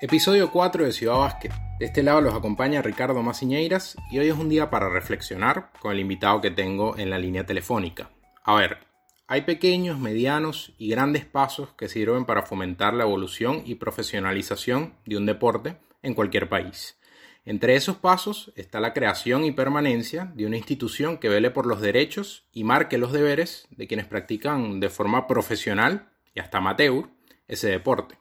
Episodio 4 de Ciudad Básquet. De este lado los acompaña Ricardo Masiñeiras y hoy es un día para reflexionar con el invitado que tengo en la línea telefónica. A ver, hay pequeños, medianos y grandes pasos que sirven para fomentar la evolución y profesionalización de un deporte en cualquier país. Entre esos pasos está la creación y permanencia de una institución que vele por los derechos y marque los deberes de quienes practican de forma profesional y hasta amateur ese deporte.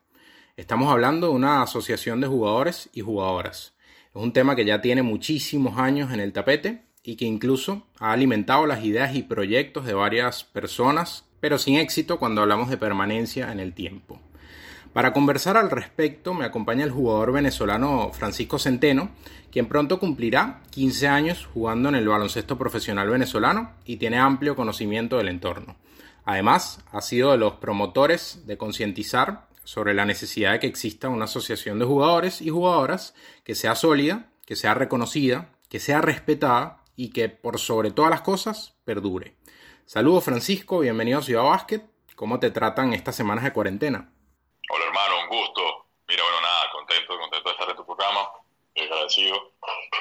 Estamos hablando de una asociación de jugadores y jugadoras. Es un tema que ya tiene muchísimos años en el tapete y que incluso ha alimentado las ideas y proyectos de varias personas, pero sin éxito cuando hablamos de permanencia en el tiempo. Para conversar al respecto me acompaña el jugador venezolano Francisco Centeno, quien pronto cumplirá 15 años jugando en el baloncesto profesional venezolano y tiene amplio conocimiento del entorno. Además, ha sido de los promotores de concientizar sobre la necesidad de que exista una asociación de jugadores y jugadoras que sea sólida, que sea reconocida, que sea respetada y que por sobre todas las cosas perdure. Saludos Francisco, bienvenido a Ciudad Básquet. ¿Cómo te tratan estas semanas de cuarentena? Hola hermano, un gusto. Mira, bueno, nada, contento, contento de estar en tu programa, agradecido.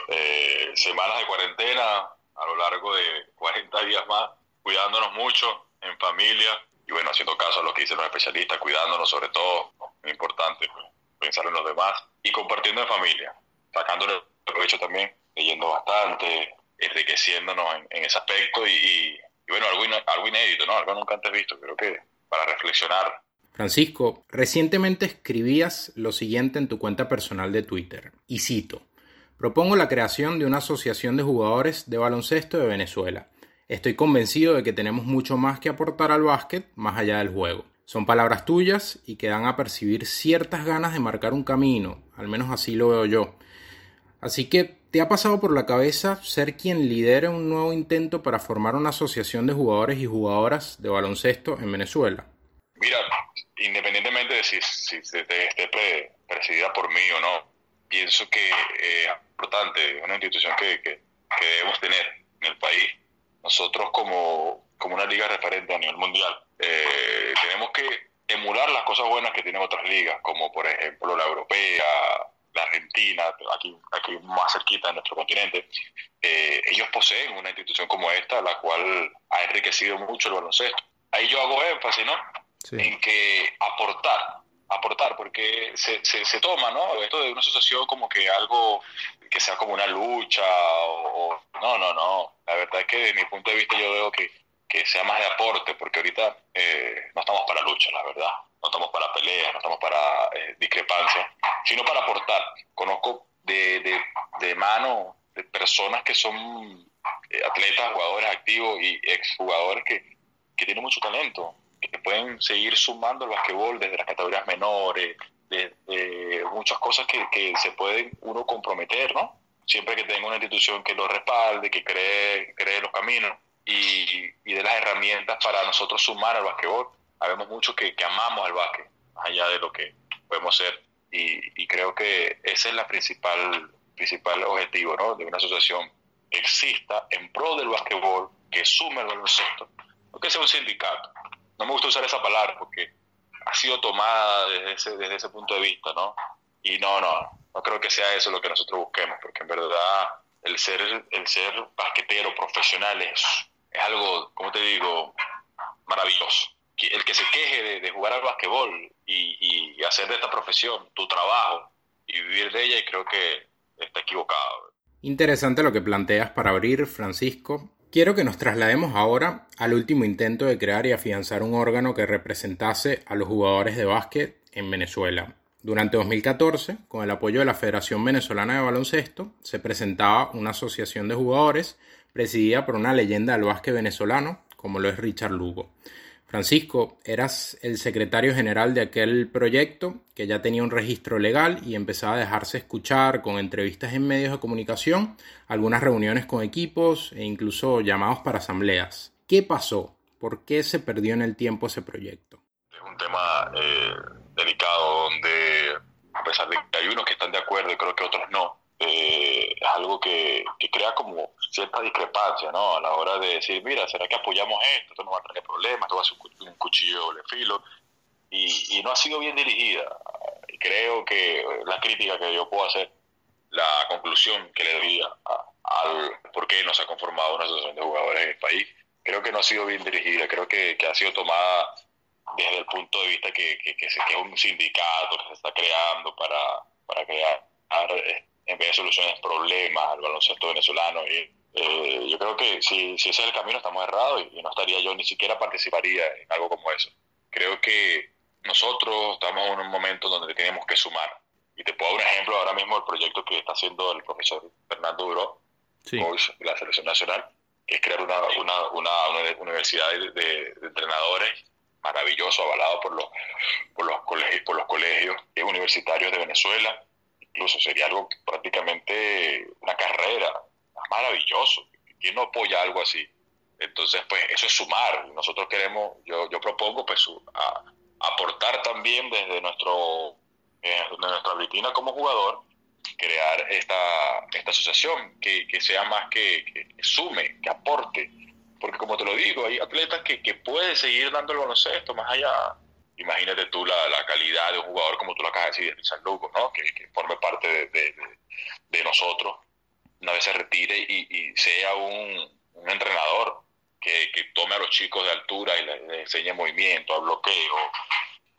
Eh, semanas de cuarentena a lo largo de 40 días más, cuidándonos mucho en familia, y bueno, haciendo caso a lo que dicen los especialistas, cuidándonos sobre todo, muy importante, pues, pensar en los demás y compartiendo en familia, sacándole provecho también, leyendo bastante, enriqueciéndonos en, ese aspecto y, bueno, algo, algo inédito, ¿no? Algo nunca antes visto, creo que para reflexionar. Francisco, recientemente escribías lo siguiente en tu cuenta personal de Twitter, y cito, propongo la creación de una asociación de jugadores de baloncesto de Venezuela Estoy convencido de que tenemos mucho más que aportar al básquet más allá del juego. Son palabras tuyas y que dan a percibir ciertas ganas de marcar un camino, al menos así lo veo yo. Así que, ¿te ha pasado por la cabeza ser quien lidere un nuevo intento para formar una asociación de jugadores y jugadoras de baloncesto en Venezuela? Mira, independientemente de si, si esté presidida por mí o no, pienso que es importante, una institución que debemos tener en el país nosotros como, como una liga referente a nivel mundial, eh, tenemos que emular las cosas buenas que tienen otras ligas, como por ejemplo la europea, la argentina, aquí, aquí más cerquita de nuestro continente. Eh, ellos poseen una institución como esta, la cual ha enriquecido mucho el baloncesto. Ahí yo hago énfasis, ¿no? En que aportar, aportar, porque se, se, toma, ¿no? Esto de una asociación como que algo que sea como una lucha o, no, no, no. La verdad es que desde mi punto de vista yo veo que, que sea más de aporte, porque ahorita eh, no estamos para lucha, la verdad. No estamos para peleas, no estamos para eh, discrepancias, sino para aportar. Conozco de, de, de mano de personas que son eh, atletas, jugadores activos y exjugadores que, que tienen mucho talento, que pueden seguir sumando el basquetbol desde las categorías menores, de, muchas cosas que, que, se pueden uno comprometer, ¿no? Siempre que tenga una institución que lo respalde, que cree, cree los caminos y, y de las herramientas para nosotros sumar al basquetbol. Habemos muchos que, que amamos al básquet, más allá de lo que podemos ser. Y, y, creo que ese es la principal, principal objetivo, ¿no? De una asociación que exista en pro del basquetbol, que sume el baloncesto, no que sea un sindicato. No me gusta usar esa palabra porque ha sido tomada desde ese, desde ese punto de vista, ¿no? Y no, no, no creo que sea eso lo que nosotros busquemos, porque en verdad el ser, el ser basquetero profesional es, algo, como te digo, maravilloso. El que se queje de, jugar al basquetbol y, y, hacer de esta profesión tu trabajo y vivir de ella, y creo que está equivocado. Interesante lo que planteas para abrir, Francisco. Quiero que nos traslademos ahora al último intento de crear y afianzar un órgano que representase a los jugadores de básquet en Venezuela. Durante 2014, con el apoyo de la Federación Venezolana de Baloncesto, se presentaba una asociación de jugadores presidida por una leyenda del básquet venezolano, como lo es Richard Lugo. Francisco, eras el secretario general de aquel proyecto que ya tenía un registro legal y empezaba a dejarse escuchar con entrevistas en medios de comunicación, algunas reuniones con equipos e incluso llamados para asambleas. ¿Qué pasó? ¿Por qué se perdió en el tiempo ese proyecto? Es un tema eh, delicado donde, a pesar de que hay unos que están de acuerdo y creo que otros no, eh, es algo que, que, crea como cierta discrepancia, ¿no? A la hora de decir, mira, ¿será que apoyamos esto? Esto no va a traer problemas, esto va a ser un, cuchillo de filo. Y, y, no ha sido bien dirigida. creo que la crítica que yo puedo hacer, la conclusión que le daría al por qué no se ha conformado una asociación de jugadores en el país, creo que no ha sido bien dirigida, creo que, que ha sido tomada desde el punto de vista que, que, que, es un sindicato que se está creando para, para crear, en vez de soluciones problemas al baloncesto venezolano. Y, eh, yo creo que si, si ese es el camino estamos errados y, no estaría yo ni siquiera participaría en algo como eso. Creo que nosotros estamos en un momento donde tenemos que sumar. Y te puedo dar un ejemplo ahora mismo del proyecto que está haciendo el profesor Fernando Duro, sí. de la Selección Nacional, que es crear una, una, una, universidad de entrenadores maravilloso, avalado por los, por los, colegios, por los colegios universitarios de Venezuela. Incluso sería algo prácticamente una carrera, maravilloso. ¿Quién no apoya algo así? Entonces, pues eso es sumar. Nosotros queremos, yo, yo propongo pues aportar también desde nuestro eh, nuestra britina como jugador, crear esta, esta asociación que, que sea más que, que, sume, que aporte, porque como te lo digo, hay atletas que, que pueden seguir dando el baloncesto más allá. Imagínate tú la, la calidad de un jugador como tú lo acabas de decir, San Lucas, ¿no? que, que forme parte de, de, de, nosotros, una vez se retire y, y sea un, un entrenador que, que, tome a los chicos de altura y les, enseñe movimiento, a bloqueo.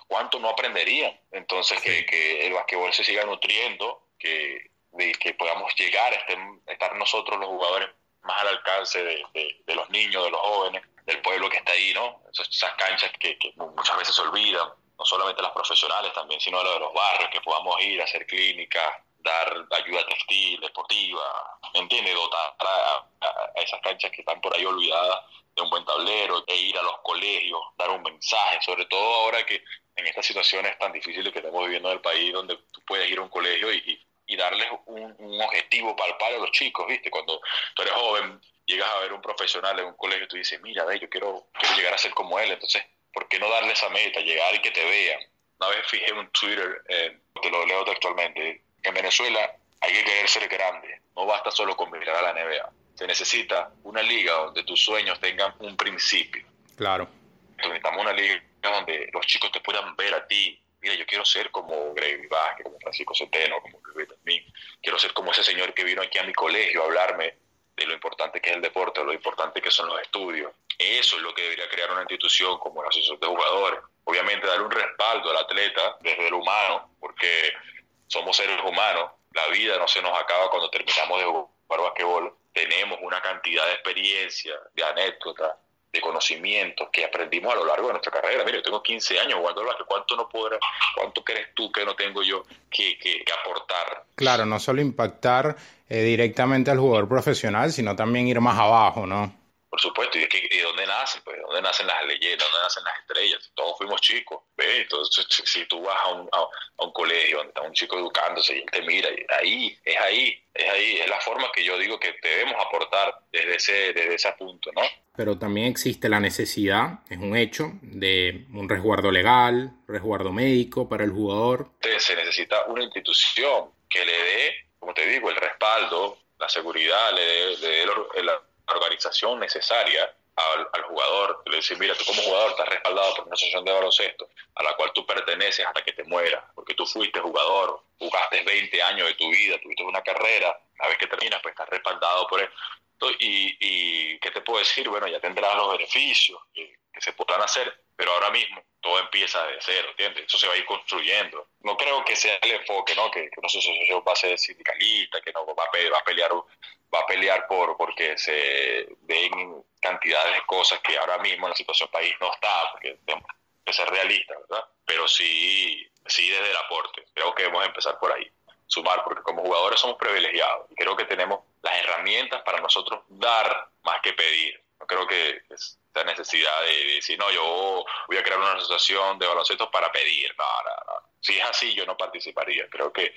¿Cuánto no aprenderían? Entonces, que, que el basquetbol se siga nutriendo, que, que podamos llegar a estar nosotros los jugadores más al alcance de, de, los niños, de los jóvenes, del pueblo que está ahí, ¿no? Esas, canchas que, que, muchas veces se olvidan, no solamente las profesionales también, sino de los barrios, que podamos ir a hacer clínicas, dar ayuda textil, deportiva, ¿me entiendes? Dotar a, esas canchas que están por ahí olvidadas de un buen tablero, e ir a los colegios, dar un mensaje, sobre todo ahora que en estas situaciones tan difíciles que estamos viviendo en el país, donde tú puedes ir a un colegio y y darles un, un, objetivo palpable a los chicos, ¿viste? Cuando tú eres joven, llegas a ver un profesional en un colegio y tú dices, mira, ve, yo quiero, quiero llegar a ser como él, entonces, ¿por qué no darle esa meta, llegar y que te vean? Una vez fijé un Twitter, eh, te lo leo textualmente, en Venezuela hay que querer ser grande, no basta solo con mirar a la NBA, se necesita una liga donde tus sueños tengan un principio. Claro. Entonces necesitamos una liga donde los chicos te puedan ver a ti, mira, yo quiero ser como Greg Vázquez, como Francisco Centeno, como Luis También. Quiero ser como ese señor que vino aquí a mi colegio a hablarme de lo importante que es el deporte, de lo importante que son los estudios. Eso es lo que debería crear una institución como la Asociación de Jugadores. Obviamente dar un respaldo al atleta desde el humano, porque somos seres humanos. La vida no se nos acaba cuando terminamos de jugar basquetbol. Tenemos una cantidad de experiencia, de anécdotas, de conocimientos que aprendimos a lo largo de nuestra carrera. Mira, yo tengo 15 años jugando al ¿cuánto no podrá, cuánto crees tú que no tengo yo que, que, aportar? Claro, no solo impactar eh, directamente al jugador profesional, sino también ir más abajo, ¿no? Por supuesto, y de, dónde nacen, pues, de dónde nacen las leyendas, dónde nacen las estrellas. Todos fuimos chicos, ¿ves? Entonces, si tú vas a un, a, un colegio donde está un chico educándose y él te mira, ahí, es ahí, es ahí, es la forma que yo digo que debemos aportar desde ese, desde ese punto, ¿no? pero también existe la necesidad, es un hecho, de un resguardo legal, resguardo médico para el jugador. Se necesita una institución que le dé, como te digo, el respaldo, la seguridad, le dé, la organización necesaria al, jugador. Le dice, mira, tú como jugador estás respaldado por una asociación de baloncesto a la cual tú perteneces hasta que te mueras, porque tú fuiste jugador, jugaste 20 años de tu vida, tuviste una carrera, una vez que terminas, pues estás respaldado por él. Y, y ¿qué te puedo decir? Bueno, ya tendrás los beneficios que, se podrán hacer, pero ahora mismo todo empieza de cero, ¿entiendes? Eso se va a ir construyendo. No creo que sea el enfoque, ¿no? Que, que una asociación va a ser sindicalista, que no va a, va a pelear va a pelear por porque se den cantidades de cosas que ahora mismo en la situación país no está, porque tenemos que ser realistas, ¿verdad? Pero sí, sí desde el aporte. Creo que debemos empezar por ahí, sumar, porque como jugadores somos privilegiados y creo que tenemos las herramientas para nosotros dar más que pedir. No creo que esta necesidad de, decir, no, yo voy a crear una asociación de baloncesto para pedir. No, Si es así, yo no participaría. Creo que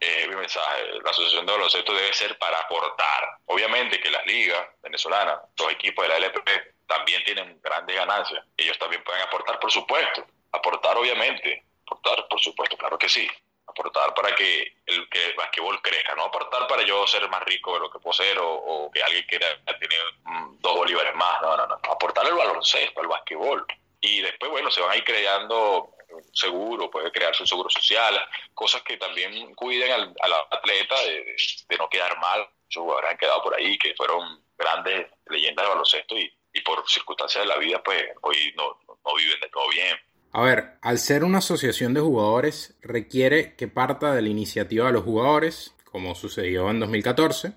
eh, mi mensaje, la asociación de baloncesto debe ser para aportar. Obviamente que las ligas venezolanas, los equipos de la LPP, también tienen grandes ganancias. Ellos también pueden aportar, por supuesto. Aportar, obviamente. Aportar, por supuesto, claro que sí aportar para que el, que el basquetbol crezca, no aportar para yo ser más rico de lo que puedo ser o, que alguien quiera tener mm, dos bolívares más, no, no, no, aportar el baloncesto, el basquetbol. Y después, bueno, se van a ir creando seguro, puede crearse un seguro social, cosas que también cuiden al, atleta de, no quedar mal. Muchos jugadores han quedado por ahí que fueron grandes leyendas de baloncesto y, y por circunstancias de la vida, pues hoy no, no viven de todo bien. A ver, al ser una asociación de jugadores, requiere que parta de la iniciativa de los jugadores, como sucedió en 2014,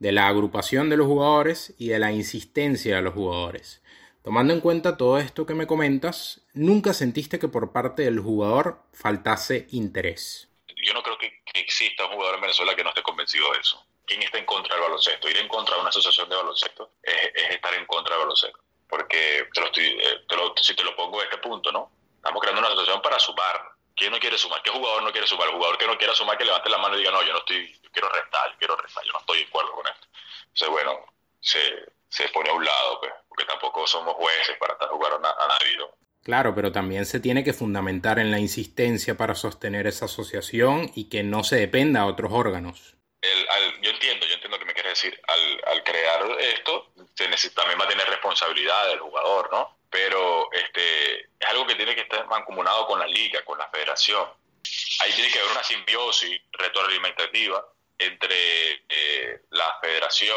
de la agrupación de los jugadores y de la insistencia de los jugadores. Tomando en cuenta todo esto que me comentas, ¿nunca sentiste que por parte del jugador faltase interés? Yo no creo que, exista un jugador en Venezuela que no esté convencido de eso. ¿Quién está en contra del baloncesto? Ir en contra de una asociación de baloncesto es, estar en contra del baloncesto. Porque te lo estoy, eh, si te lo pongo a este punto, ¿no? Estamos creando una asociación para sumar. ¿Quién no quiere sumar? ¿Qué jugador no quiere sumar? El jugador que no quiera sumar, que levante la mano y diga, no, yo no estoy, yo quiero restar, yo quiero restar, yo no estoy de acuerdo con esto. Entonces, bueno, se, se pone a un lado, pues, porque tampoco somos jueces para estar jugando a, nadie. Claro, pero también se tiene que fundamentar en la insistencia para sostener esa asociación y que no se dependa a otros órganos. yo entiendo, yo entiendo lo que me quieres decir. Al, al crear esto, se necesita, también va a tener responsabilidad del jugador, ¿no? Pero este, es algo que tiene que estar mancomunado con la liga, con la federación. Ahí tiene que haber una simbiosis retroalimentativa entre eh, la federación,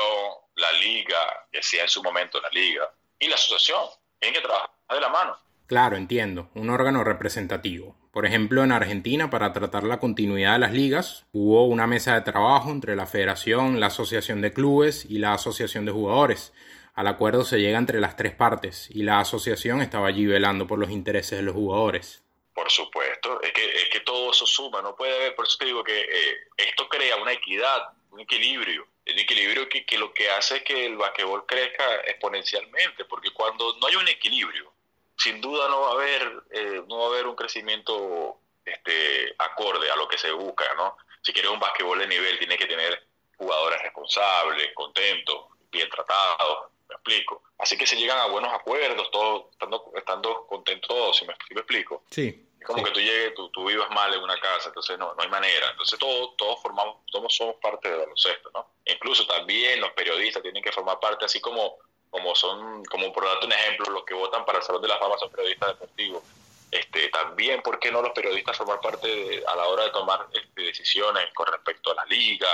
la liga, que sea en su momento la liga, y la asociación. Tienen que trabajar de la mano. Claro, entiendo. Un órgano representativo. Por ejemplo, en Argentina, para tratar la continuidad de las ligas, hubo una mesa de trabajo entre la federación, la asociación de clubes y la asociación de jugadores. Al acuerdo se llega entre las tres partes y la asociación estaba allí velando por los intereses de los jugadores. Por supuesto, es que, es que todo eso suma, no puede haber, por eso te digo que eh, esto crea una equidad, un equilibrio, el equilibrio que, lo que hace es que el basquetbol crezca exponencialmente, porque cuando no hay un equilibrio, sin duda no va a haber, eh, no va a haber un crecimiento este, acorde a lo que se busca, ¿no? Si quieres un basquetbol de nivel, tiene que tener jugadores responsables, contentos, bien tratados, me explico. Así que se llegan a buenos acuerdos, todos estando, estando contentos si me, explico. Sí. Es como que tú llegues, tú, tú, vivas mal en una casa, entonces no, no hay manera. Entonces todos, todos formamos, todos somos parte del baloncesto, ¿no? Incluso también los periodistas tienen que formar parte, así como, como son, como por darte un ejemplo, los que votan para el Salón de la Fama son periodistas deportivos. Este, también, ¿por qué no los periodistas formar parte a la hora de tomar este, decisiones con respecto a la liga,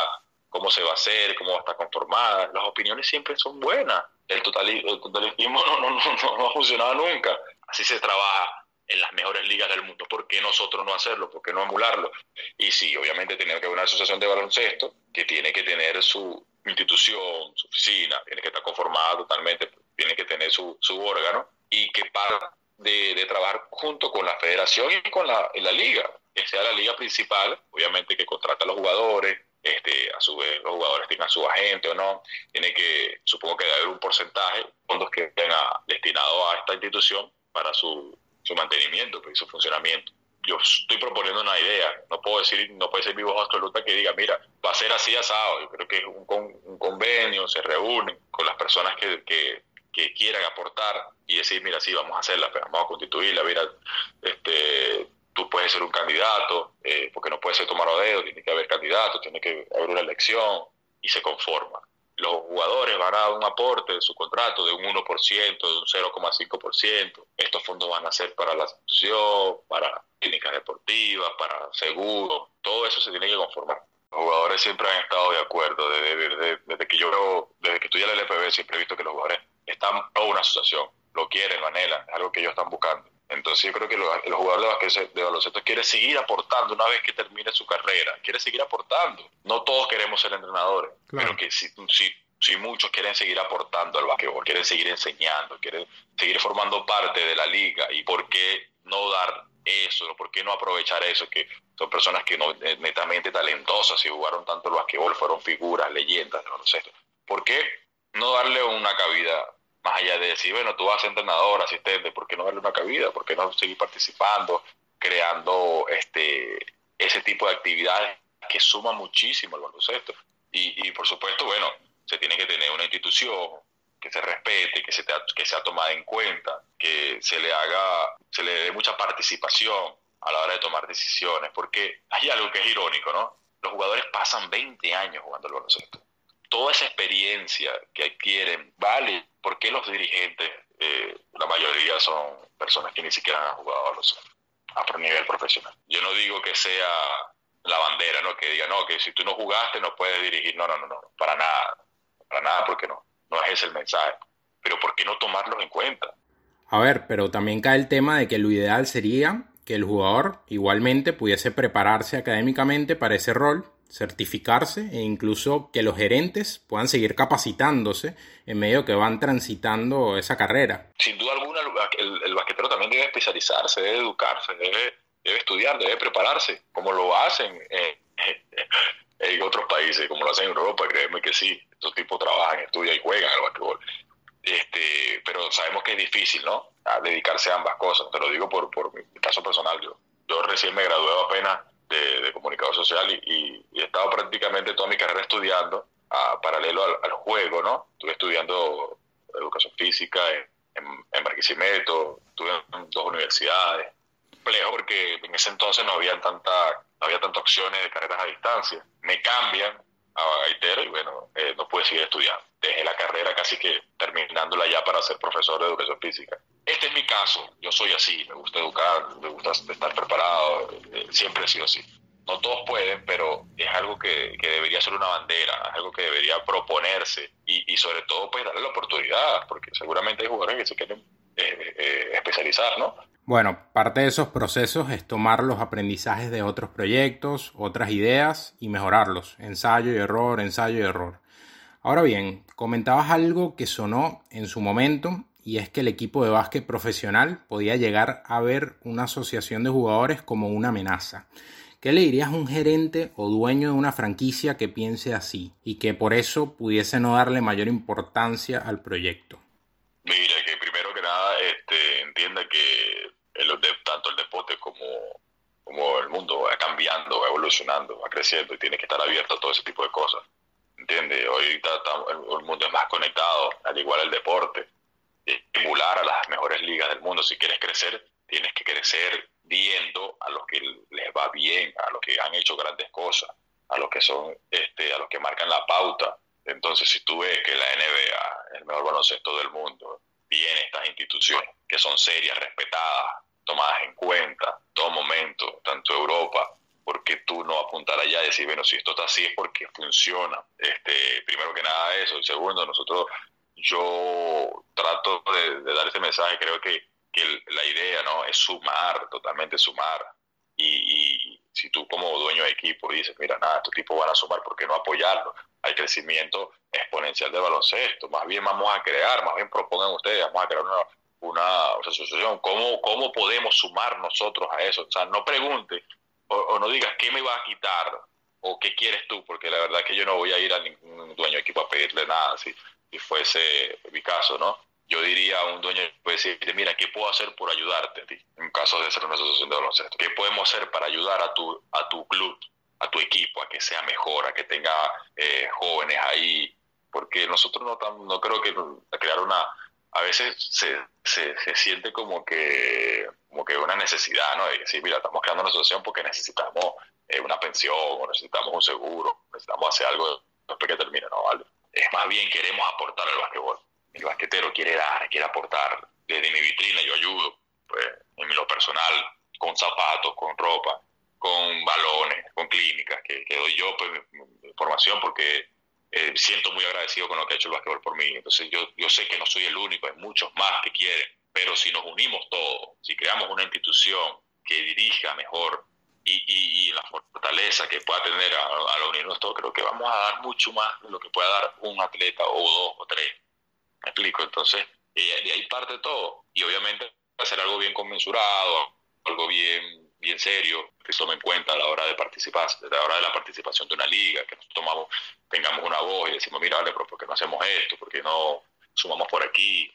cómo se va a hacer, cómo va a estar conformada? Las opiniones siempre son buenas el, totalismo no, no, no, no ha funcionado nunca. Así se trabaja en las mejores ligas del mundo. ¿Por qué nosotros no hacerlo? ¿Por qué no emularlo? Y sí, obviamente tiene que haber una asociación de baloncesto que tiene que tener su institución, su oficina, tiene que estar conformada totalmente, tiene que tener su, su órgano y que para de, trabajar junto con la federación y con la, la liga, que sea la liga principal, obviamente que contrata a los jugadores, este, a su vez los jugadores tengan su agente o no, tiene que, supongo que debe haber un porcentaje, fondos que tengan destinado a esta institución para su, su mantenimiento pues, y su funcionamiento. Yo estoy proponiendo una idea, no puedo decir, no puede ser mi voz absoluta que diga, mira, va a ser así asado, yo creo que es un, un convenio, se reúnen con las personas que, que, que quieran aportar y decir, mira, sí, vamos a hacerla, vamos a constituirla, mira, este, tú puedes ser un candidato, eh, porque no puede ser tomado a dedo, tiene que haber candidatos, tiene que haber una elección y se conforma. Los jugadores van a dar un aporte de su contrato de un 1%, de un 0,5%. Estos fondos van a ser para la institución, para clínicas deportivas, para seguros. Todo eso se tiene que conformar. Los jugadores siempre han estado de acuerdo. Desde, desde, que yo desde que estudié el LPB, siempre he visto que los jugadores están pro una asociación. Lo quieren, lo anhelan, es algo que ellos están buscando. Entonces yo creo que el jugador de, de baloncesto quiere seguir aportando una vez que termine su carrera, quiere seguir aportando. No todos queremos ser entrenadores, pero que si, si, si, muchos quieren seguir aportando al basquetbol, quieren seguir enseñando, quieren seguir formando parte de la liga y por qué no dar eso, por qué no aprovechar eso, que son personas que no netamente talentosas y jugaron tanto el basquetbol, fueron figuras, leyendas de baloncesto. ¿Por qué no darle una cabida más allá de decir, bueno, tú vas a ser entrenador, asistente, ¿por qué no darle una cabida? ¿Por qué no seguir participando, creando este ese tipo de actividades que suman muchísimo al baloncesto? Y, y por supuesto, bueno, se tiene que tener una institución que se respete, que, se que sea tomada en cuenta, que se le haga, se le dé mucha participación a la hora de tomar decisiones, porque hay algo que es irónico, ¿no? Los jugadores pasan 20 años jugando al baloncesto toda esa experiencia que adquieren vale. Porque los dirigentes, eh, la mayoría son personas que ni siquiera han jugado a los a nivel profesional. Yo no digo que sea la bandera, ¿no? Que diga, no, que si tú no jugaste no puedes dirigir. No, no, no, no, para nada. Para nada, porque no. No es ese el mensaje. Pero ¿por qué no tomarlos en cuenta? A ver, pero también cae el tema de que lo ideal sería que el jugador igualmente pudiese prepararse académicamente para ese rol, certificarse e incluso que los gerentes puedan seguir capacitándose en medio que van transitando esa carrera. Sin duda alguna, el, el basquetero también debe especializarse, debe educarse, debe, estudiar, debe prepararse, como lo hacen en, otros países, como lo hacen en Europa, créeme que sí, estos tipos trabajan, estudian y juegan al basquetbol. Este, pero sabemos que es difícil, ¿no? A dedicarse a ambas cosas. Te lo digo por, por mi caso personal. Yo, yo recién me gradué apenas de, de comunicador social y, he estado prácticamente toda mi carrera estudiando a, paralelo al, juego, ¿no? Estuve estudiando educación física en, en, en Barquisimeto, estuve en dos universidades. Complejo porque en ese entonces no había tanta no había tantas opciones de carreras a distancia. Me cambian a gaitero y bueno, eh, no pude seguir estudiando. Dejé la carrera casi que terminándola ya para ser profesor de educación física. Este es mi caso, yo soy así, me gusta educar, me gusta estar preparado, eh, siempre he sido así. No todos pueden, pero es algo que, que, debería ser una bandera, es algo que debería proponerse y, y, sobre todo pues darle la oportunidad, porque seguramente hay jugadores que se quieren eh, eh, especializar, ¿no? Bueno, parte de esos procesos es tomar los aprendizajes de otros proyectos, otras ideas y mejorarlos. Ensayo y error, ensayo y error. Ahora bien, comentabas algo que sonó en su momento y es que el equipo de básquet profesional podía llegar a ver una asociación de jugadores como una amenaza. ¿Qué le dirías a un gerente o dueño de una franquicia que piense así y que por eso pudiese no darle mayor importancia al proyecto? Mira, que primero que nada este, entienda que tanto el deporte como, como el mundo va cambiando, va evolucionando, va creciendo y tiene que estar abierto a todo ese tipo de cosas. ¿Entiendes? Hoy el, mundo es más conectado, al igual el deporte. Estimular a las mejores ligas del mundo. Si quieres crecer, tienes que crecer viendo a los que les va bien, a los que han hecho grandes cosas, a los que son, este, a los que marcan la pauta. Entonces, si tú ves que la NBA, el mejor baloncesto del mundo, viene estas instituciones que son serias, respetadas, tomadas en cuenta, todo momento, tanto Europa, porque tú no apuntar allá y decir, bueno, si esto está así es porque funciona. Este, primero que nada eso. Y segundo, nosotros, yo trato de, dar ese mensaje, creo que, que, la idea no es sumar, totalmente sumar. Y, si tú como dueño de equipo dices, mira, nada, estos tipos van a sumar, ¿por qué no apoyarlos? Hay crecimiento exponencial de baloncesto. Más bien vamos a crear, más bien propongan ustedes, vamos a crear una, una asociación, ¿cómo, ¿cómo podemos sumar nosotros a eso? O sea, no pregunte o, no digas qué me va a quitar o qué quieres tú, porque la verdad que yo no voy a ir a ningún dueño de equipo a pedirle nada, si, si fuese mi caso, ¿no? Yo diría a un dueño puede decir, mira, ¿qué puedo hacer por ayudarte a ti? En caso de ser una asociación de baloncesto. ¿Qué podemos hacer para ayudar a tu, a tu club, a tu equipo, a que sea mejor, a que tenga eh, jóvenes ahí? Porque nosotros no, no creo que crear una, a veces se, se, siente como que, como que una necesidad, ¿no? De decir, mira, estamos creando una asociación porque necesitamos eh, una pensión o necesitamos un seguro, necesitamos hacer algo después que termine, ¿no? ¿Vale? Es más bien queremos aportar al basquetbol. El basquetero quiere dar, quiere aportar. Desde mi vitrina yo ayudo, pues, en lo personal, con zapatos, con ropa, con balones, con clínicas que, que doy yo, pues, mi, formación, porque eh, siento muy agradecido con lo que ha hecho el basquetbol por mí. Entonces yo, yo sé que no soy el único, hay muchos más que quieren, pero si nos unimos todos, si creamos una institución que dirija mejor y, y, la fortaleza que pueda tener a, a la unirnos todos, creo que vamos a dar mucho más de lo que pueda dar un atleta o dos o tres. Me explico, entonces eh, de ahí parte todo. Y obviamente ser algo bien conmensurado, algo bien bien serio, que se tome en cuenta a la hora de participar, a la hora de la participación de una liga, que nos tomamos, tengamos una voz y decimos, mira, vale, pero ¿por qué no hacemos esto? ¿Por qué no sumamos por aquí?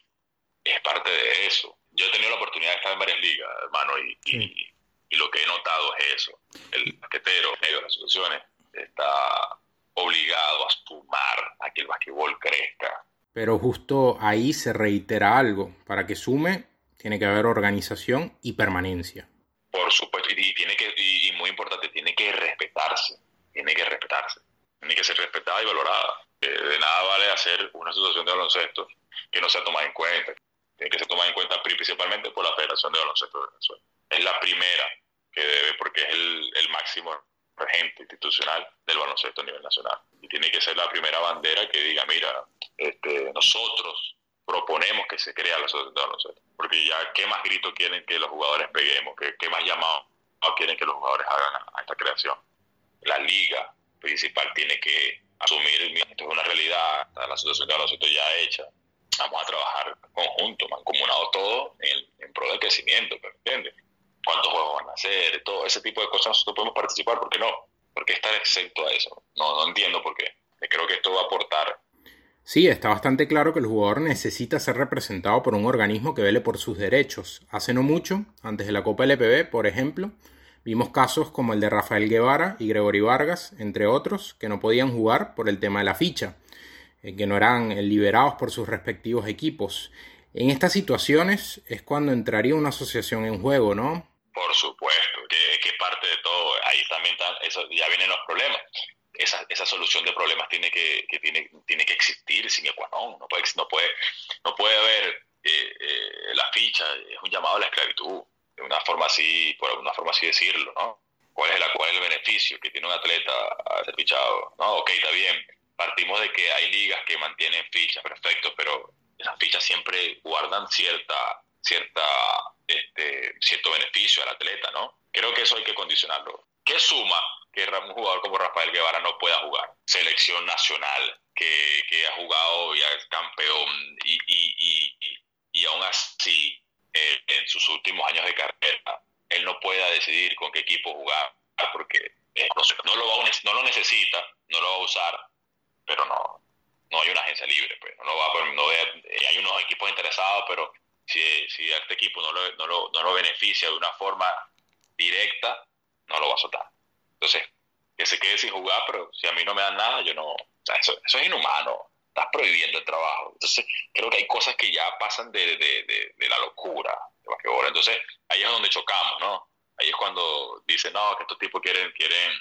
Es parte de eso. Yo he tenido la oportunidad de estar en varias ligas, hermano, y, y, y lo que he notado es eso. El basquetero, medio de las asociaciones, está obligado a sumar a que el basquetbol crezca. Pero justo ahí se reitera algo. Para que sume, tiene que haber organización y permanencia. Por supuesto, y, tiene que, y, muy importante, tiene que respetarse, tiene que respetarse, tiene que ser respetada y valorada. Eh, de nada vale hacer una situación de baloncesto que no sea tomada en cuenta, tiene que ser tomada en cuenta principalmente por la Federación de Baloncesto de Venezuela. es la primera que debe, porque es el, el máximo regente institucional del baloncesto a nivel nacional. Y tiene que ser la primera bandera que diga, mira, este, nosotros proponemos que se crea la asociación de baloncesto. Porque ya, ¿qué más grito quieren que los jugadores peguemos? ¿Qué, más llamado quieren que los jugadores hagan a, esta creación? La liga principal tiene que asumir, esto es una realidad, la asociación de baloncesto ya hecha, vamos a trabajar conjunto, mancomunado todo en, pro del crecimiento, ¿entiendes? cuántos juegos van a hacer, todo ese tipo de cosas nosotros podemos participar, ¿por qué no? ¿Por qué estar exento a eso? No, no entiendo por qué. Creo que esto va a aportar. Sí, está bastante claro que el jugador necesita ser representado por un organismo que vele por sus derechos. Hace no mucho, antes de la Copa LPB, por ejemplo, vimos casos como el de Rafael Guevara y Gregory Vargas, entre otros, que no podían jugar por el tema de la ficha, eh, que no eran eh, liberados por sus respectivos equipos. En estas situaciones es cuando entraría una asociación en juego, ¿no? Por supuesto, que, que parte de todo. Ahí también ya vienen los problemas. Esa, esa solución de problemas tiene que, tiene, tiene que existir sin ecuador. No puede, no puede, no puede haber eh, eh, la ficha, es un llamado a la esclavitud, de una forma así, por alguna forma así decirlo, ¿no? ¿Cuál es, la, cuál es el beneficio que tiene un atleta a ser fichado? No, ok, está bien. Partimos de que hay ligas que mantienen fichas, perfecto, pero esas fichas siempre guardan cierta, cierta, este, cierto beneficio al atleta, ¿no? Creo que eso hay que condicionarlo. ¿Qué suma que un jugador como Rafael Guevara no pueda jugar? Selección nacional, que, que ha jugado ya es campeón y, y, y, y aún así, eh, en sus últimos años de carrera, él no pueda decidir con qué equipo jugar porque eh, no, lo va no lo necesita, no lo va a usar, pero no, no hay una agencia libre. Pues. No va, no eh, hay unos equipos interesados, pero si, si este equipo no lo, no, lo, no lo beneficia de una forma directa, no lo va a soltar. Entonces, que se quede sin jugar, pero si a mí no me dan nada, yo no. O sea, eso, eso es inhumano. Estás prohibiendo el trabajo. Entonces, creo que hay cosas que ya pasan de, de, de, de la locura de Entonces, ahí es donde chocamos, ¿no? Ahí es cuando dicen, no, que estos tipos quieren, quieren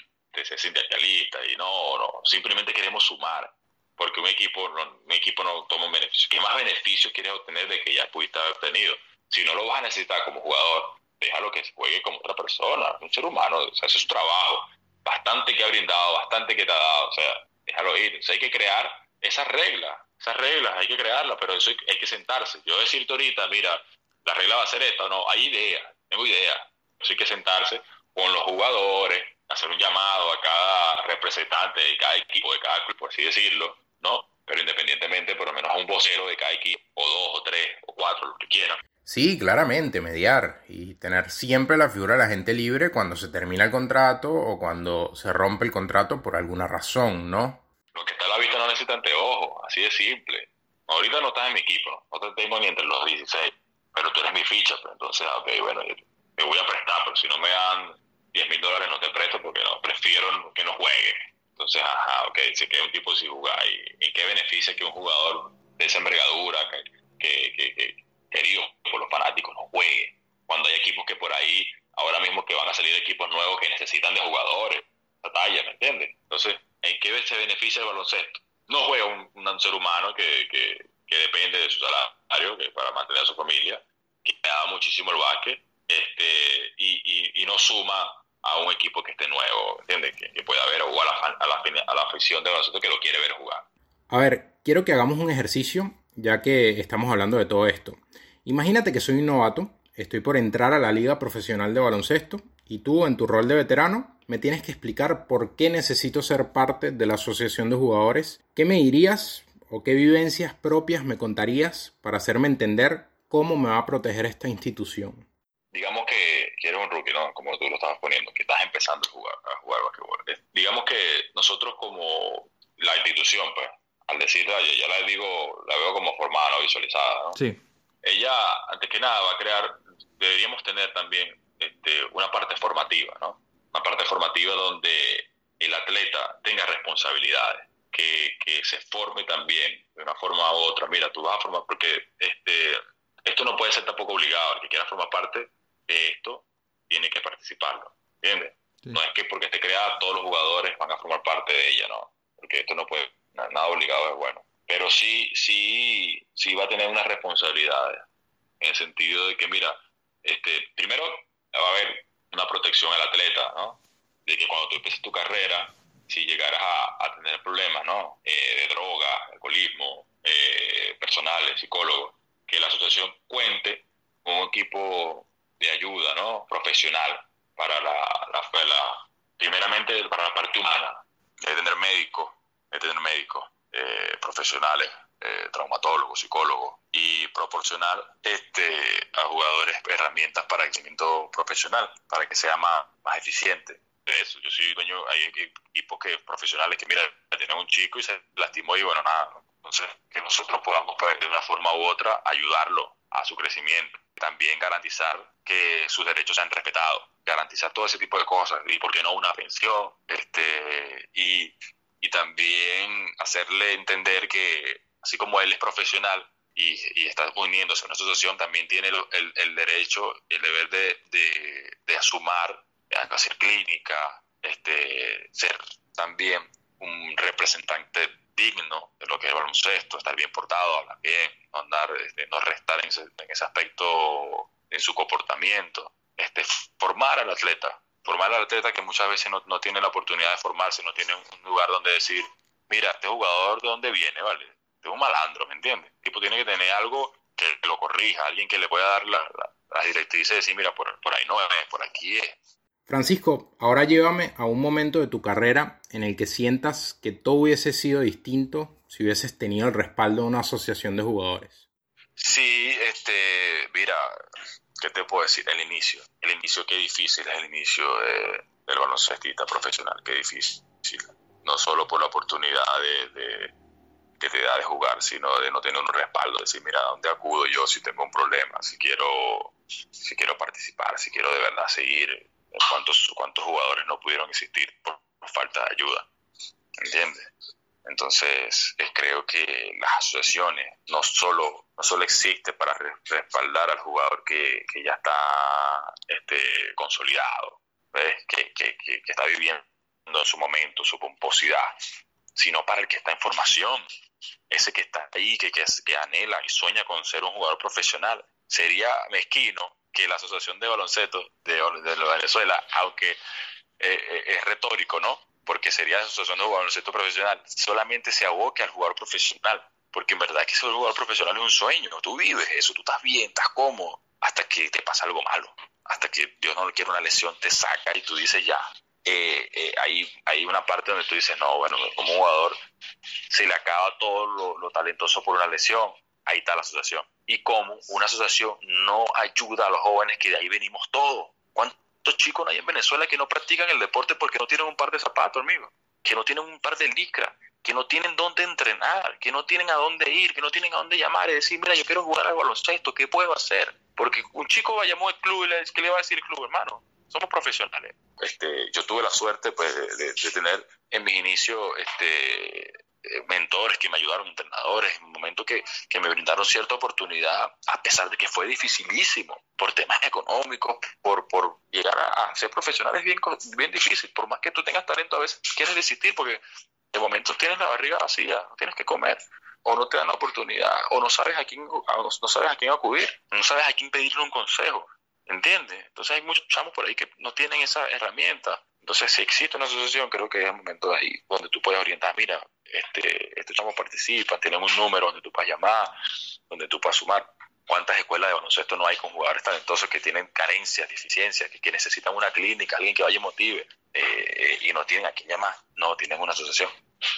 ser sindicalistas y no, no, simplemente queremos sumar porque un equipo no, un equipo no toma un beneficio. ¿Qué más beneficio quieres obtener de que ya pudiste haber obtenido? Si no lo vas a necesitar como jugador, déjalo que juegue como otra persona, un ser humano, o sea, ese es su trabajo, bastante que ha brindado, bastante que te ha dado, o sea, déjalo ir. hay que crear esas reglas, esas reglas hay que crearlas, pero eso hay, que sentarse. Yo decirte ahorita, mira, la regla va a ser esta, no, hay ideas, tengo ideas. Eso hay que sentarse con los jugadores, hacer un llamado a cada representante de cada equipo, de cada club, por así decirlo, ¿no? Pero independientemente, por lo menos a un vocero de cada equipo, o dos, o tres, o cuatro, lo que quieran. Sí, claramente, mediar y tener siempre la figura de la gente libre cuando se termina el contrato o cuando se rompe el contrato por alguna razón, ¿no? Lo que está a la vista no necesita anteojos, así de simple. Ahorita no estás en mi equipo, no te tengo ni entre los 16, pero tú eres mi ficha, pues entonces, ok, bueno, me voy a prestar, pero si no me dan 10 mil dólares no te presto porque no, prefiero que no juegue. Entonces, ajá, ok, sé que un tipo si jugar. ¿Y en qué beneficia que un jugador de esa envergadura, que, que, que, querido por los fanáticos, no juegue? Cuando hay equipos que por ahí, ahora mismo que van a salir equipos nuevos que necesitan de jugadores, esa talla, ¿me entiendes? Entonces, ¿en qué se beneficia el baloncesto? No juega un, ser humano que, que, que, depende de su salario que para mantener a su familia, que le da muchísimo el básquet, este, y, y, no suma a un equipo que esté nuevo, ¿entiendes? Que, pueda ver, o a la, a, la, a la afición de nosotros que lo quiere ver jugar. A ver, quiero que hagamos un ejercicio, ya que estamos hablando de todo esto. Imagínate que soy un novato, estoy por entrar a la liga profesional de baloncesto, y tú, en tu rol de veterano, me tienes que explicar por qué necesito ser parte de la asociación de jugadores. ¿Qué me dirías o qué vivencias propias me contarías para hacerme entender cómo me va a proteger esta institución? digamos que, que, eres un rookie, ¿no? Como tú lo estabas poniendo, que estás empezando a jugar, a jugar basquetbol. Digamos que nosotros como la institución, pues, al decirle, ya la digo, la veo como formada, ¿no? Visualizada, ¿no? Sí. Ella, antes que nada, va a crear, deberíamos tener también este, una parte formativa, ¿no? Una parte formativa donde el atleta tenga responsabilidades, que, que se forme también de una forma u otra. Mira, tú vas a formar, porque este, esto no puede ser tampoco obligado, el que quiera formar parte esto tiene que participarlo, ¿entiendes? No es que porque esté creada todos los jugadores van a formar parte de ella, no, porque esto no puede, nada obligado es bueno. Pero sí, sí, sí va a tener unas responsabilidades, en el sentido de que, mira, este, primero va a haber una protección al atleta, ¿no? De que cuando tú empieces tu carrera, si llegaras a, tener problemas, ¿no? Eh, de droga, alcoholismo, eh, personales, psicólogos, que la asociación cuente con un equipo de ayuda, ¿no? Profesional para la, la, primeramente para la parte humana, de tener médicos, de tener médicos eh, profesionales, eh, traumatólogos, psicólogos, y proporcionar este, a jugadores herramientas para el crecimiento profesional, para que sea más, más eficiente. Eso, yo soy dueño, hay equipos que, profesionales que, mira, tienen un chico y se lastimó y bueno, nada, entonces que nosotros podamos pues, de una forma u otra ayudarlo a su crecimiento. También garantizar que sus derechos sean respetados, garantizar todo ese tipo de cosas y, ¿por qué no, una pensión? Este, y, y también hacerle entender que, así como él es profesional, y, y, está uniéndose a una asociación, también tiene el, el, derecho, el deber de, de, de asumar, hacer clínica, este, ser también un representante digno de lo que es el baloncesto, estar bien portado, hablar bien, no andar, este, no restar en ese, en ese, aspecto en su comportamiento, este, formar al atleta, formar al atleta que muchas veces no, no tiene la oportunidad de formarse, no tiene un lugar donde decir, mira, este jugador de dónde viene, ¿vale? De un malandro, ¿me entiendes? El tipo tiene que tener algo que lo corrija, alguien que le pueda dar la, la, las directrices y decir, mira, por, por ahí no es, por aquí es. Francisco, ahora llévame a un momento de tu carrera en el que sientas que todo hubiese sido distinto si hubieses tenido el respaldo de una asociación de jugadores. Sí, este, mira, ¿qué te puedo decir? El inicio. El inicio, qué difícil es el inicio del baloncestista profesional, qué difícil. No solo por la oportunidad de, que te da de jugar, sino de no tener un respaldo, de decir, mira, ¿a dónde acudo yo si tengo un problema? Si quiero, si quiero participar, si quiero de verdad seguir cuántos, cuántos jugadores no pudieron existir por, falta de ayuda. ¿Entiendes? Entonces, creo que las asociaciones no solo, no solo existen para respaldar al jugador que, que ya está este, consolidado, Que, que, está viviendo en su momento, su pomposidad, sino para el que está en formación, ese que está ahí, que, que, que anhela y sueña con ser un jugador profesional. Sería mezquino que la Asociación de Baloncesto de, de Venezuela, aunque eh, eh, es retórico, ¿no? Porque sería la Asociación de Baloncesto Profesional, solamente se aboque al jugador profesional, porque en verdad que ser jugador profesional es un sueño, tú vives eso, tú estás bien, estás cómodo, hasta que te pasa algo malo, hasta que Dios no le quiere una lesión, te saca y tú dices ya. Eh, hay, hay una parte donde tú dices, no, bueno, como jugador se le acaba todo lo, lo talentoso por una lesión, ahí está la asociación. Y cómo una asociación no ayuda a los jóvenes que de ahí venimos todos. ¿Cuántos chicos hay en Venezuela que no practican el deporte porque no tienen un par de zapatos, amigo? Que no tienen un par de licras, que no tienen dónde entrenar, que no tienen a dónde ir, que no tienen a dónde llamar y decir, mira, yo quiero jugar al baloncesto, ¿qué puedo hacer? Porque un chico va llamó al club y le, ¿qué le va a decir el club, hermano? Somos profesionales. Este, yo tuve la suerte pues, de, de tener en mis inicios este, mentores que me ayudaron, entrenadores, en un momento que, que, me brindaron cierta oportunidad, a pesar de que fue dificilísimo, por temas económicos, por, por llegar a, ser profesional es bien, bien difícil, por más que tú tengas talento, a veces quieres desistir porque de momento tienes la barriga vacía, tienes que comer, o no te dan la oportunidad, o no sabes a quién, no sabes a quién acudir, no sabes a quién pedirle un consejo, ¿entiendes? Entonces hay muchos chamos por ahí que no tienen esa herramienta. Entonces, si existe una asociación, creo que es el momento ahí donde tú puedes orientar, mira, este, este chamo participa, tenemos un número donde tú puedas llamar, donde tú puedas sumar. ¿Cuántas escuelas de baloncesto no hay con jugadores talentosos que tienen carencias, deficiencias, que, necesitan una clínica, alguien que vaya y motive, eh, y no tienen a quién llamar? No, tienen una asociación.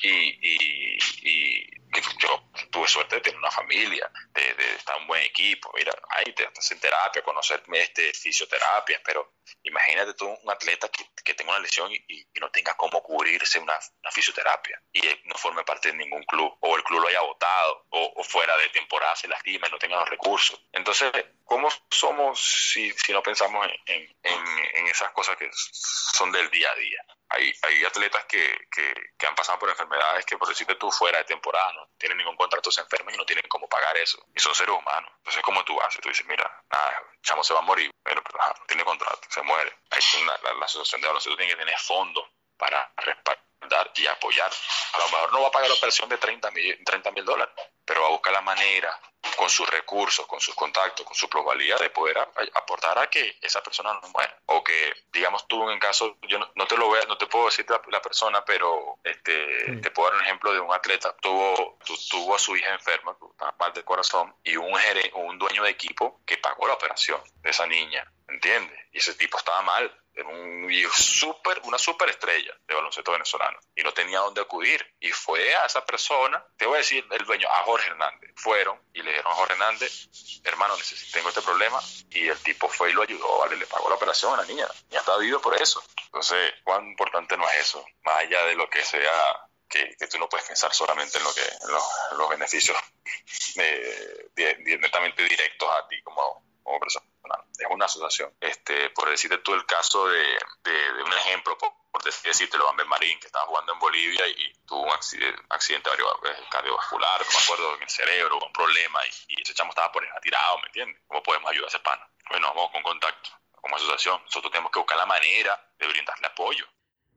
Y, yo tuve suerte de tener una familia, de, de estar un buen equipo. Mira, ahí te estás en terapia, conocer este, fisioterapias, pero imagínate tú un atleta que, que tenga una lesión y, no tenga cómo cubrirse una, una, fisioterapia y no forme parte de ningún club, o el club lo haya votado, o, fuera de temporada se lastima y no tenga los recursos. Entonces, ¿cómo somos si, si no pensamos en, en, en esas cosas que son del día a día? Hay, hay atletas que, que, que, han pasado por enfermedades que por decirte tú fuera de temporada no tienen ningún contrato, se enferman y no tienen cómo pagar eso. Y son seres humanos. Entonces, ¿cómo tú haces? Tú dices, mira, nada, chamo se va a morir, pero, no tiene contrato, se muere. Una, la, la, asociación de baloncesto tiene que tener fondos para respaldar y apoyar. A lo mejor no va a pagar la operación de 30 mil 30 dólares, pero va a buscar la manera con sus recursos, con sus contactos, con su probabilidad de poder aportar a que esa persona no muera. O que, digamos tú, en caso, yo no, te lo voy no te puedo decir la, persona, pero este, te puedo dar un ejemplo de un atleta, tuvo, tuvo a su hija enferma, mal del corazón, y un, un dueño de equipo que pagó la operación de esa niña, ¿entiendes? Y ese tipo estaba mal, era un super, una super estrella de baloncesto venezolano y no tenía dónde acudir. Y fue a esa persona, te voy a decir el dueño, a Jorge Hernández. Fueron y le dijeron a Jorge Hernández, hermano, necesito, tengo este problema. Y el tipo fue y lo ayudó, ¿vale? Le pagó la operación a la niña. Ya está vivo por eso. Entonces, ¿cuán importante no es eso? Más allá de lo que sea que, tú no puedes pensar solamente en lo que los, beneficios eh, netamente directos a ti como persona es una asociación. Este, por decirte tú el caso de, de, un ejemplo, por, por decirte, lo Amber Marín, que estaba jugando en Bolivia y, tuvo un accidente, accidente cardiovascular, no me acuerdo, en el cerebro, un problema, y, ese chamo estaba por tirado, ¿me entiendes? ¿Cómo podemos ayudar a ese pana? Bueno, vamos con contacto, como asociación. Nosotros tenemos que buscar la manera de brindarle apoyo.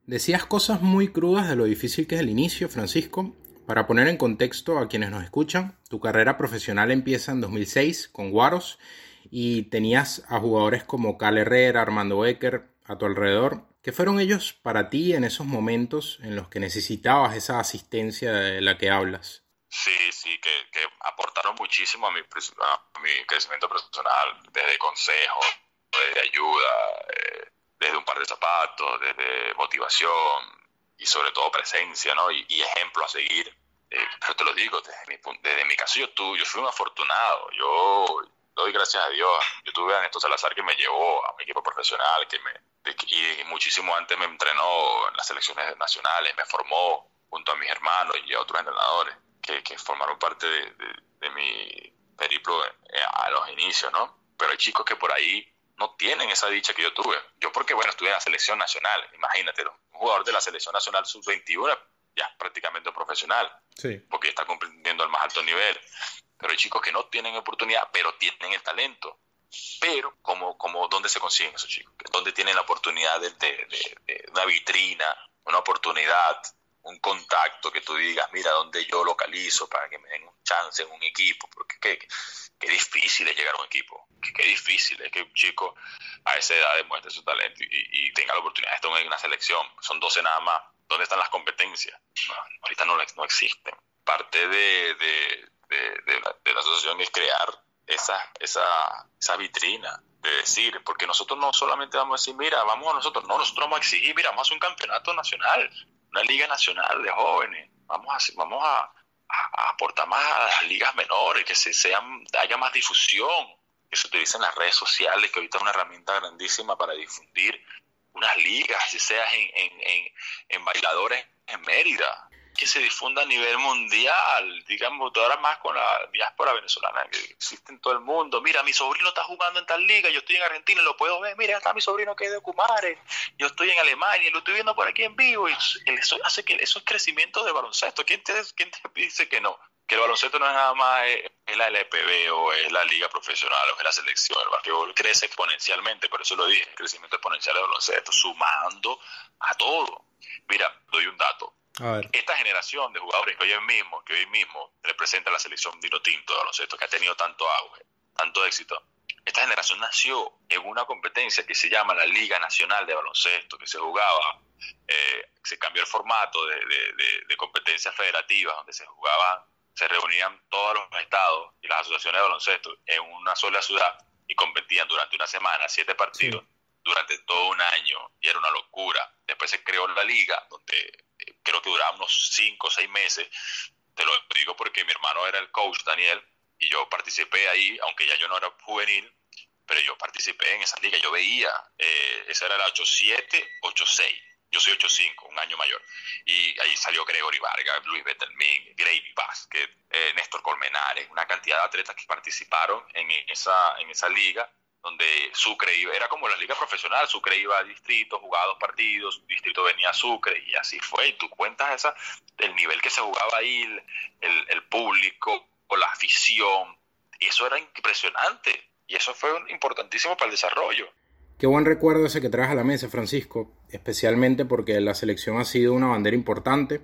Decías cosas muy crudas de lo difícil que es el inicio, Francisco. Para poner en contexto a quienes nos escuchan, tu carrera profesional empieza en 2006 con Guaros y tenías a jugadores como Cal Herrera, Armando Becker a tu alrededor. ¿Qué fueron ellos para ti en esos momentos en los que necesitabas esa asistencia de la que hablas? Sí, sí, que, aportaron muchísimo a mi, crecimiento personal, desde consejos, desde ayuda, eh, desde un par de zapatos, desde motivación y sobre todo presencia, ¿no? Y, ejemplo a seguir. Eh, pero te lo digo, desde mi, desde mi caso yo, tú, yo fui un afortunado. Yo, doy gracias a Dios. Yo tuve a Néstor Salazar que me llevó a mi equipo profesional, que me, y muchísimo antes me entrenó en las selecciones nacionales, me formó junto a mis hermanos y a otros entrenadores que, que formaron parte de, mi periplo a los inicios, ¿no? Pero hay chicos que por ahí no tienen esa dicha que yo tuve. Yo porque, bueno, estuve en la selección nacional, imagínate, un jugador de la selección nacional sub-21 ya prácticamente profesional, sí. porque está cumpliendo el más alto nivel pero hay chicos que no tienen oportunidad, pero tienen el talento. Pero, como, como ¿dónde se consiguen esos chicos? ¿Dónde tienen la oportunidad de, de, una vitrina, una oportunidad, un contacto que tú digas, mira, ¿dónde yo localizo para que me den un chance en un equipo? Porque qué, qué difícil es llegar a un equipo. Qué, difícil es que un chico a esa edad demuestre su talento y, tenga la oportunidad de estar en una selección. Son 12 nada más. ¿Dónde están las competencias? ahorita no, no existen. Parte de, de, la, asociación es crear esa, esa, esa vitrina de decir, porque nosotros no solamente vamos a decir, mira, vamos a nosotros, no, nosotros vamos a exigir, mira, vamos a un campeonato nacional, una liga nacional de jóvenes, vamos a, vamos a, aportar más a las ligas menores, que se sean, haya más difusión, que se utilicen las redes sociales, que ahorita es una herramienta grandísima para difundir unas ligas, si seas en, en, en bailadores en Mérida, que se difunda a nivel mundial, digamos, ahora más con la diáspora venezolana que existe en todo el mundo. Mira, mi sobrino está jugando en tal liga, yo estoy en Argentina lo puedo ver. Mira, está mi sobrino que es de Cumares, yo estoy en Alemania lo estoy viendo por aquí en vivo. Y eso hace que eso es crecimiento de baloncesto. ¿Quién te, dice que no? Que el baloncesto no es nada más eh, es la LPB o es la liga profesional o es la selección. El basquetbol crece exponencialmente, por eso lo dije, crecimiento exponencial de baloncesto, sumando a todo. Mira, doy un dato esta generación de jugadores que hoy mismo, que hoy mismo representa la selección Dino Tinto de baloncesto, que ha tenido tanto auge, tanto éxito, esta generación nació en una competencia que se llama la Liga Nacional de Baloncesto, que se jugaba, eh, se cambió el formato de, de, competencias federativas, donde se jugaban, se reunían todos los estados y las asociaciones de baloncesto en una sola ciudad y competían durante una semana, siete partidos, durante todo un año, y era una locura. Después se creó la liga, donde creo que duraba unos 5 o 6 meses. Te lo digo porque mi hermano era el coach, Daniel, y yo participé ahí, aunque ya yo no era juvenil, pero yo participé en esa liga. Yo veía, eh, esa era la 8-7, 8-6. Yo soy 8-5, un año mayor. Y ahí salió Gregory Vargas, Luis Bettelmin, Gravy Basket, eh, Néstor Colmenares, una cantidad de atletas que participaron en esa, en esa liga donde Sucre iba, era como la liga profesional, Sucre iba a distrito, jugaba dos partidos, distrito venía a Sucre y así fue. Y tú cuentas esa, el nivel que se jugaba ahí, el, el público, o la afición, y eso era impresionante. Y eso fue importantísimo para el desarrollo. Qué buen recuerdo ese que traes a la mesa, Francisco, especialmente porque la selección ha sido una bandera importante,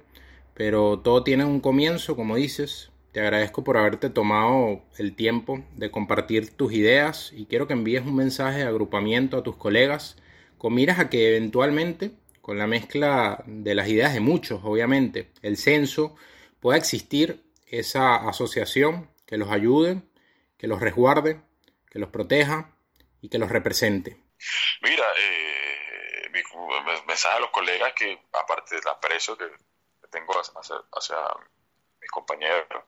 pero todo tiene un comienzo, como dices, te agradezco por haberte tomado el tiempo de compartir tus ideas y quiero que envíes un mensaje de agrupamiento a tus colegas con miras a que eventualmente, con la mezcla de las ideas de muchos, obviamente, el censo, pueda existir esa asociación que los ayude, que los resguarde, que los proteja y que los represente. Mira, eh, mi mensaje a los colegas que, aparte del aprecio que tengo hacia, hacia mis compañeros,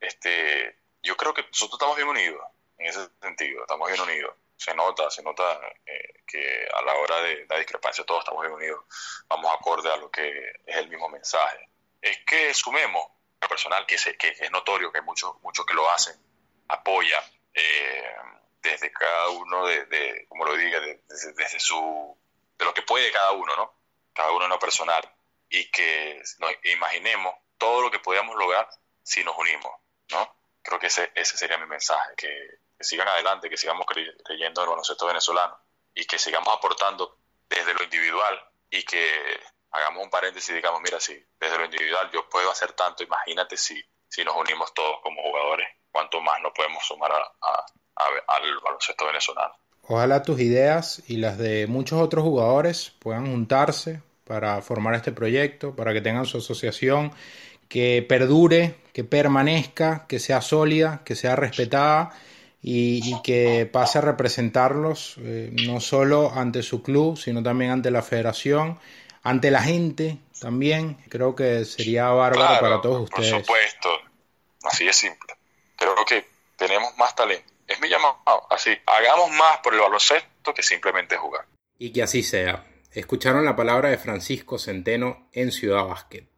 este, yo creo que nosotros estamos bien unidos en ese sentido, estamos bien unidos. Se nota, se nota eh, que a la hora de la discrepancia todos estamos bien unidos, vamos acorde a lo que es el mismo mensaje. Es que sumemos personal, que, que, es notorio que muchos, muchos que lo hacen, apoya eh, desde cada uno, de, como lo diga, desde, su, de lo que puede cada uno, ¿no? Cada uno en lo personal. Y que nos imaginemos todo lo que podíamos lograr si nos unimos. ¿No? Creo que ese, ese sería mi mensaje, que, sigan adelante, que sigamos creyendo en el baloncesto venezolano y que sigamos aportando desde lo individual y que hagamos un paréntesis y digamos, mira, si desde lo individual yo puedo hacer tanto, imagínate si, si nos unimos todos como jugadores, cuánto más nos podemos sumar al baloncesto venezolano. Ojalá tus ideas y las de muchos otros jugadores puedan juntarse para formar este proyecto, para que tengan su asociación que perdure, que permanezca, que sea sólida, que sea respetada y, que pase a representarlos eh, no solo ante su club, sino también ante la federación, ante la gente también. Creo que sería bárbaro para todos ustedes. Por supuesto, así es simple. Creo que tenemos más talento. Es mi llamado, así. Hagamos más por el baloncesto que simplemente jugar. Y que así sea. Escucharon la palabra de Francisco Centeno en Ciudad Básquet.